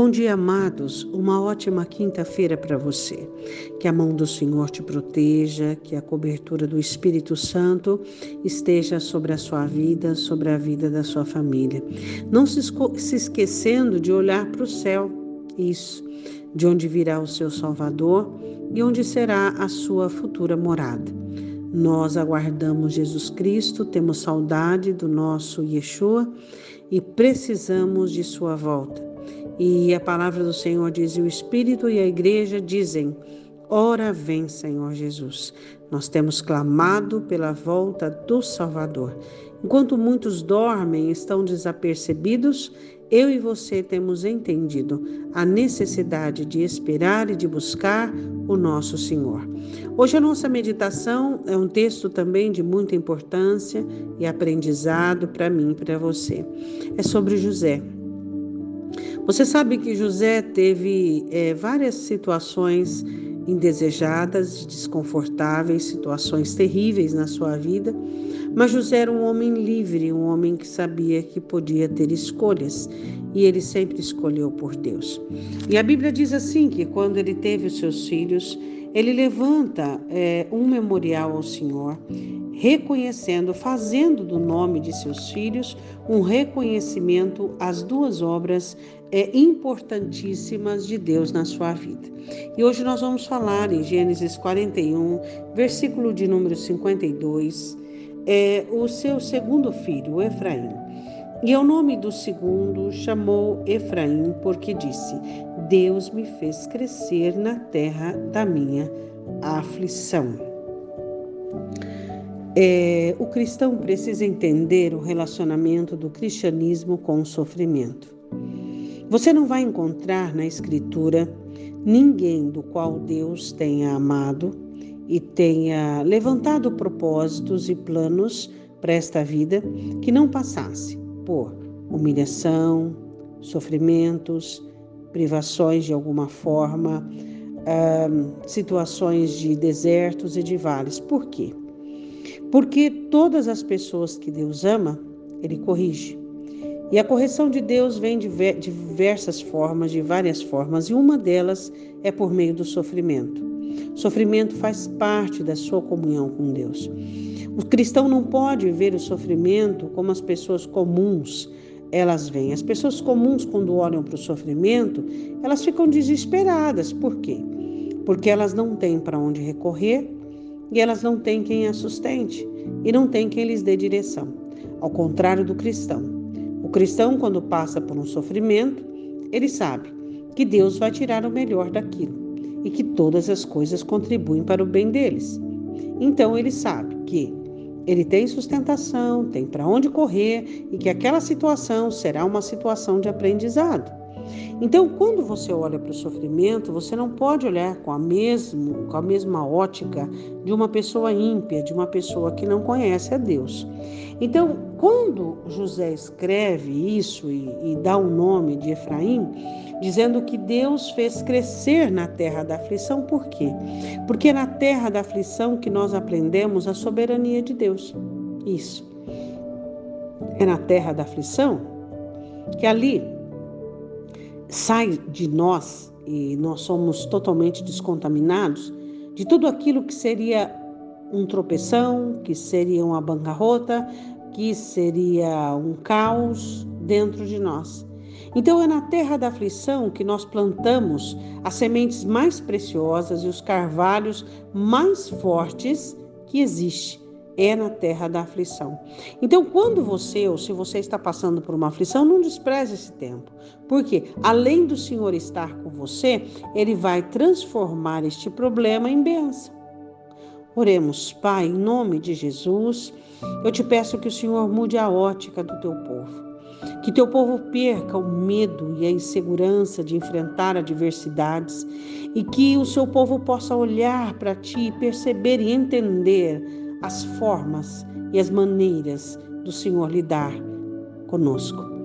Bom dia, amados. Uma ótima quinta-feira para você. Que a mão do Senhor te proteja, que a cobertura do Espírito Santo esteja sobre a sua vida, sobre a vida da sua família. Não se, se esquecendo de olhar para o céu, isso, de onde virá o seu Salvador e onde será a sua futura morada. Nós aguardamos Jesus Cristo, temos saudade do nosso Yeshua e precisamos de sua volta. E a palavra do Senhor diz: e o Espírito e a igreja dizem: Ora vem, Senhor Jesus. Nós temos clamado pela volta do Salvador. Enquanto muitos dormem, estão desapercebidos, eu e você temos entendido a necessidade de esperar e de buscar o nosso Senhor. Hoje a nossa meditação é um texto também de muita importância e aprendizado para mim e para você. É sobre José. Você sabe que José teve é, várias situações indesejadas, desconfortáveis, situações terríveis na sua vida, mas José era um homem livre, um homem que sabia que podia ter escolhas e ele sempre escolheu por Deus. E a Bíblia diz assim que quando ele teve os seus filhos, ele levanta é, um memorial ao Senhor, reconhecendo, fazendo do nome de seus filhos um reconhecimento às duas obras é, importantíssimas de Deus na sua vida. E hoje nós vamos falar em Gênesis 41, versículo de número 52, é, o seu segundo filho, Efraim. E o nome do segundo chamou Efraim, porque disse: Deus me fez crescer na terra da minha aflição. É, o cristão precisa entender o relacionamento do cristianismo com o sofrimento. Você não vai encontrar na Escritura ninguém do qual Deus tenha amado e tenha levantado propósitos e planos para esta vida que não passasse por humilhação, sofrimentos, privações de alguma forma, situações de desertos e de vales. Por quê? Porque todas as pessoas que Deus ama, Ele corrige. E a correção de Deus vem de diversas formas, de várias formas, e uma delas é por meio do sofrimento. Sofrimento faz parte da sua comunhão com Deus. O cristão não pode ver o sofrimento como as pessoas comuns elas veem. As pessoas comuns, quando olham para o sofrimento, elas ficam desesperadas. Por quê? Porque elas não têm para onde recorrer e elas não têm quem as sustente e não têm quem lhes dê direção. Ao contrário do cristão. O cristão, quando passa por um sofrimento, ele sabe que Deus vai tirar o melhor daquilo e que todas as coisas contribuem para o bem deles. Então ele sabe que ele tem sustentação, tem para onde correr e que aquela situação será uma situação de aprendizado. Então, quando você olha para o sofrimento, você não pode olhar com a, mesmo, com a mesma ótica de uma pessoa ímpia, de uma pessoa que não conhece a Deus. Então, quando José escreve isso e, e dá o nome de Efraim, dizendo que Deus fez crescer na terra da aflição, por quê? Porque é na terra da aflição que nós aprendemos a soberania de Deus. Isso. É na terra da aflição que ali sai de nós e nós somos totalmente descontaminados de tudo aquilo que seria um tropeção, que seria uma bancarrota, que seria um caos dentro de nós. Então é na terra da aflição que nós plantamos as sementes mais preciosas e os carvalhos mais fortes que existe é na terra da aflição. Então, quando você, ou se você está passando por uma aflição, não despreze esse tempo. Porque, além do Senhor estar com você, Ele vai transformar este problema em bênção. Oremos, Pai, em nome de Jesus, eu te peço que o Senhor mude a ótica do teu povo. Que teu povo perca o medo e a insegurança de enfrentar adversidades e que o seu povo possa olhar para ti e perceber e entender as formas e as maneiras do Senhor lidar conosco.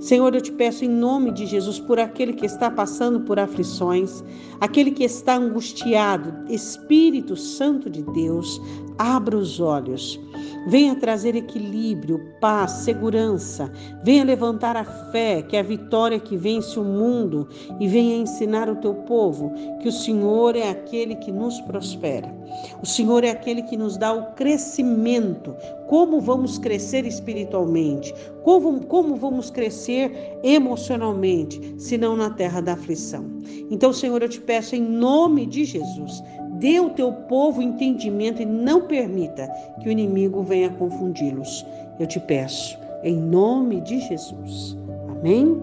Senhor, eu te peço em nome de Jesus por aquele que está passando por aflições, aquele que está angustiado, Espírito Santo de Deus, abra os olhos. Venha trazer equilíbrio, paz, segurança. Venha levantar a fé, que é a vitória que vence o mundo, e venha ensinar o teu povo que o Senhor é aquele que nos prospera. O Senhor é aquele que nos dá o crescimento. Como vamos crescer espiritualmente? Como, como vamos crescer emocionalmente, se não na terra da aflição? Então, Senhor, eu te peço em nome de Jesus Dê ao teu povo entendimento e não permita que o inimigo venha confundi-los. Eu te peço, em nome de Jesus. Amém?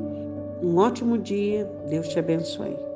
Um ótimo dia. Deus te abençoe.